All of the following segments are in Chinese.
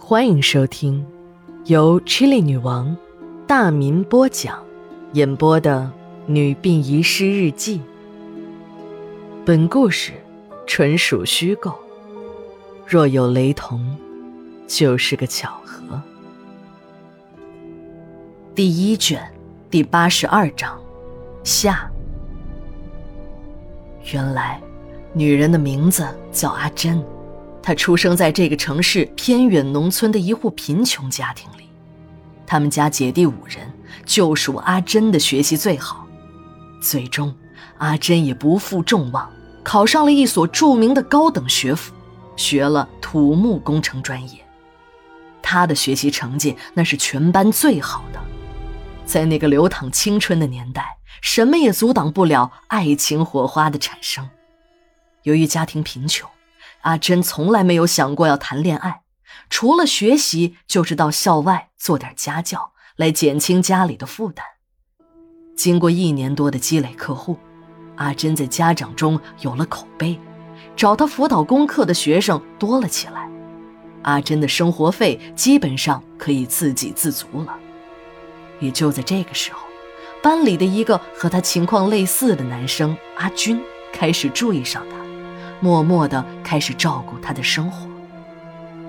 欢迎收听由 Chili 女王大民播讲、演播的《女病遗失日记》。本故事纯属虚构，若有雷同，就是个巧合。第一卷第八十二章下。原来，女人的名字叫阿珍。他出生在这个城市偏远农村的一户贫穷家庭里，他们家姐弟五人，就属阿珍的学习最好。最终，阿珍也不负众望，考上了一所著名的高等学府，学了土木工程专业。他的学习成绩那是全班最好的，在那个流淌青春的年代，什么也阻挡不了爱情火花的产生。由于家庭贫穷。阿珍从来没有想过要谈恋爱，除了学习，就是到校外做点家教，来减轻家里的负担。经过一年多的积累客户，阿珍在家长中有了口碑，找她辅导功课的学生多了起来。阿珍的生活费基本上可以自给自足了。也就在这个时候，班里的一个和他情况类似的男生阿军开始注意上他。默默地开始照顾他的生活，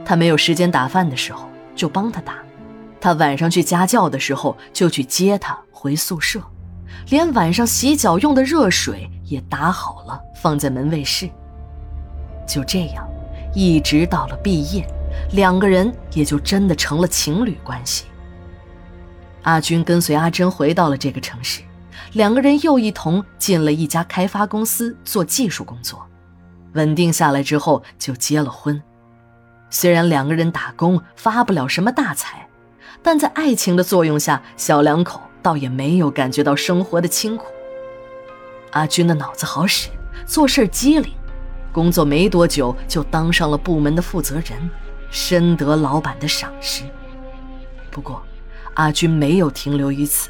他没有时间打饭的时候就帮他打，他晚上去家教的时候就去接他回宿舍，连晚上洗脚用的热水也打好了放在门卫室。就这样，一直到了毕业，两个人也就真的成了情侣关系。阿军跟随阿珍回到了这个城市，两个人又一同进了一家开发公司做技术工作。稳定下来之后，就结了婚。虽然两个人打工发不了什么大财，但在爱情的作用下，小两口倒也没有感觉到生活的清苦。阿军的脑子好使，做事机灵，工作没多久就当上了部门的负责人，深得老板的赏识。不过，阿军没有停留于此，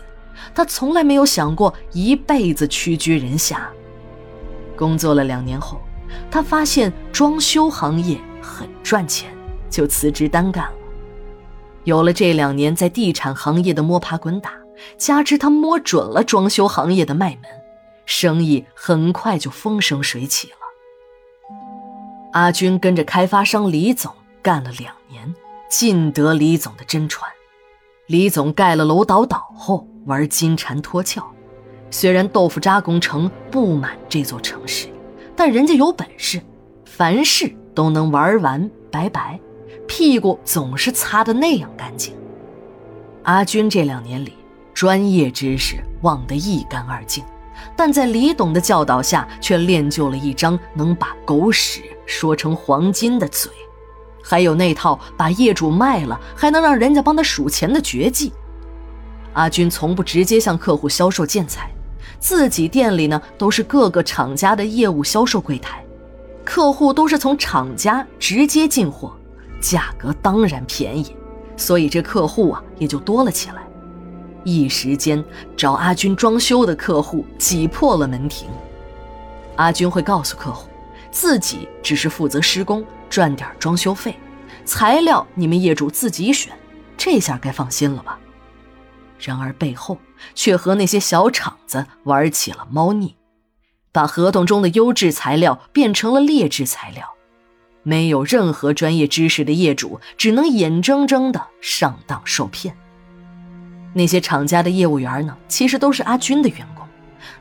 他从来没有想过一辈子屈居人下。工作了两年后。他发现装修行业很赚钱，就辞职单干了。有了这两年在地产行业的摸爬滚打，加之他摸准了装修行业的脉门，生意很快就风生水起了。阿军跟着开发商李总干了两年，尽得李总的真传。李总盖了楼倒倒后玩金蝉脱壳，虽然豆腐渣工程布满这座城市。但人家有本事，凡事都能玩完拜拜，屁股总是擦得那样干净。阿军这两年里，专业知识忘得一干二净，但在李董的教导下，却练就了一张能把狗屎说成黄金的嘴，还有那套把业主卖了还能让人家帮他数钱的绝技。阿军从不直接向客户销售建材。自己店里呢，都是各个厂家的业务销售柜台，客户都是从厂家直接进货，价格当然便宜，所以这客户啊也就多了起来。一时间找阿军装修的客户挤破了门庭。阿军会告诉客户，自己只是负责施工，赚点装修费，材料你们业主自己选，这下该放心了吧？然而背后却和那些小厂子玩起了猫腻，把合同中的优质材料变成了劣质材料，没有任何专业知识的业主只能眼睁睁的上当受骗。那些厂家的业务员呢，其实都是阿军的员工，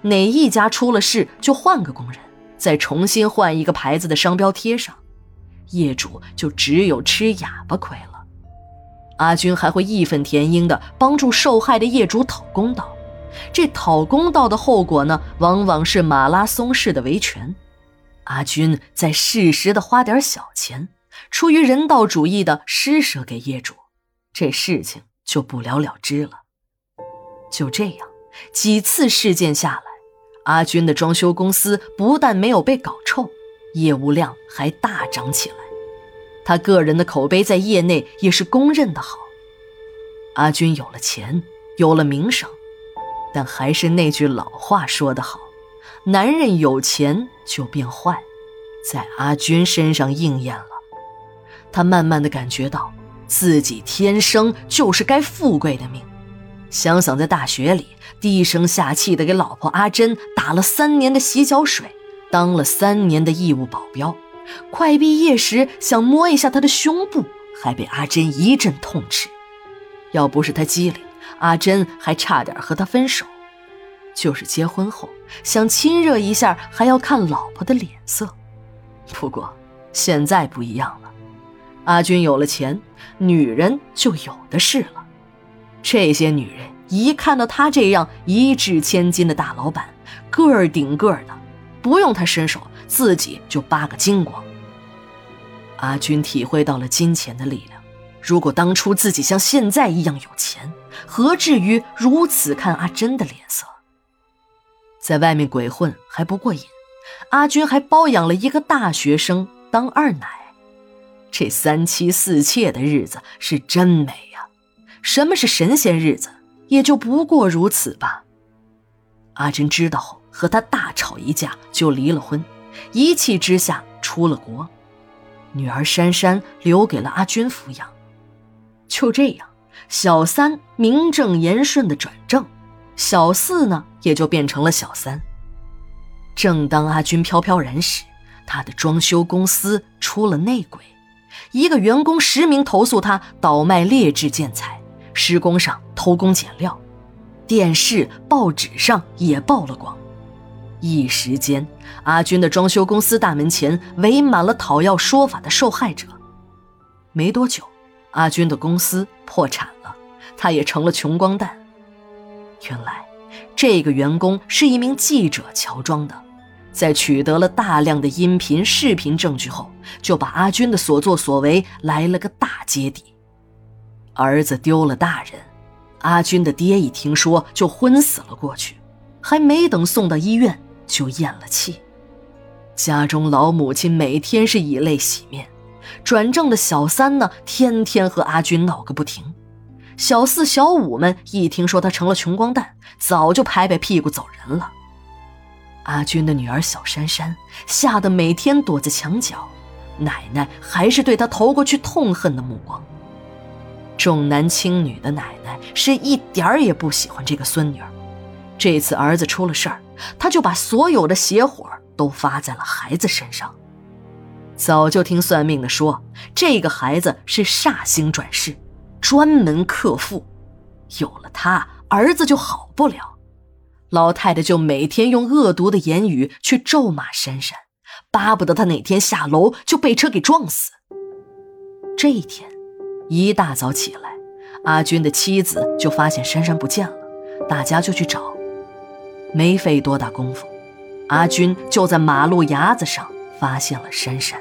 哪一家出了事就换个工人，再重新换一个牌子的商标贴上，业主就只有吃哑巴亏了。阿军还会义愤填膺地帮助受害的业主讨公道，这讨公道的后果呢，往往是马拉松式的维权。阿军在适时的花点小钱，出于人道主义的施舍给业主，这事情就不了了之了。就这样，几次事件下来，阿军的装修公司不但没有被搞臭，业务量还大涨起来。他个人的口碑在业内也是公认的好。阿军有了钱，有了名声，但还是那句老话说得好：男人有钱就变坏，在阿军身上应验了。他慢慢的感觉到，自己天生就是该富贵的命，想想在大学里低声下气的给老婆阿珍打了三年的洗脚水，当了三年的义务保镖，快毕业时想摸一下他的胸部，还被阿珍一阵痛斥。要不是他机灵，阿珍还差点和他分手。就是结婚后想亲热一下，还要看老婆的脸色。不过现在不一样了，阿军有了钱，女人就有的是了。这些女人一看到他这样一掷千金的大老板，个儿顶个儿的，不用他伸手，自己就扒个精光。阿军体会到了金钱的力量。如果当初自己像现在一样有钱，何至于如此看阿珍的脸色？在外面鬼混还不过瘾，阿军还包养了一个大学生当二奶，这三妻四妾的日子是真美呀！什么是神仙日子？也就不过如此吧。阿珍知道后，和他大吵一架，就离了婚，一气之下出了国，女儿珊珊留给了阿军抚养。就这样，小三名正言顺的转正，小四呢也就变成了小三。正当阿军飘飘然时，他的装修公司出了内鬼，一个员工实名投诉他倒卖劣质建材，施工上偷工减料，电视、报纸上也曝了光。一时间，阿军的装修公司大门前围满了讨要说法的受害者。没多久。阿军的公司破产了，他也成了穷光蛋。原来，这个员工是一名记者乔装的，在取得了大量的音频、视频证据后，就把阿军的所作所为来了个大揭底。儿子丢了大人，阿军的爹一听说就昏死了过去，还没等送到医院就咽了气。家中老母亲每天是以泪洗面。转正的小三呢，天天和阿军闹个不停。小四、小五们一听说他成了穷光蛋，早就拍拍屁股走人了。阿军的女儿小珊珊吓得每天躲在墙角，奶奶还是对他投过去痛恨的目光。重男轻女的奶奶是一点儿也不喜欢这个孙女儿。这次儿子出了事儿，他就把所有的邪火都发在了孩子身上。早就听算命的说，这个孩子是煞星转世，专门克父。有了他，儿子就好不了。老太太就每天用恶毒的言语去咒骂珊珊，巴不得他哪天下楼就被车给撞死。这一天，一大早起来，阿军的妻子就发现珊珊不见了，大家就去找。没费多大功夫，阿军就在马路牙子上发现了珊珊。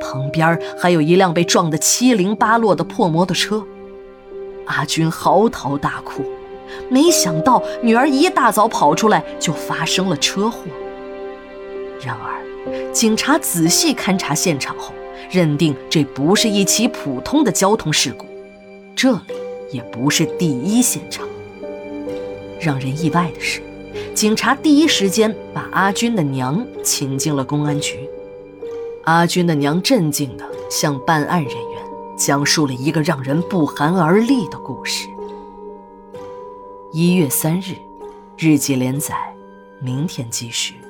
旁边还有一辆被撞得七零八落的破摩托车，阿军嚎啕大哭。没想到女儿一大早跑出来，就发生了车祸。然而，警察仔细勘察现场后，认定这不是一起普通的交通事故，这里也不是第一现场。让人意外的是，警察第一时间把阿军的娘请进了公安局。阿军的娘镇静地向办案人员讲述了一个让人不寒而栗的故事。一月三日，日记连载，明天继续。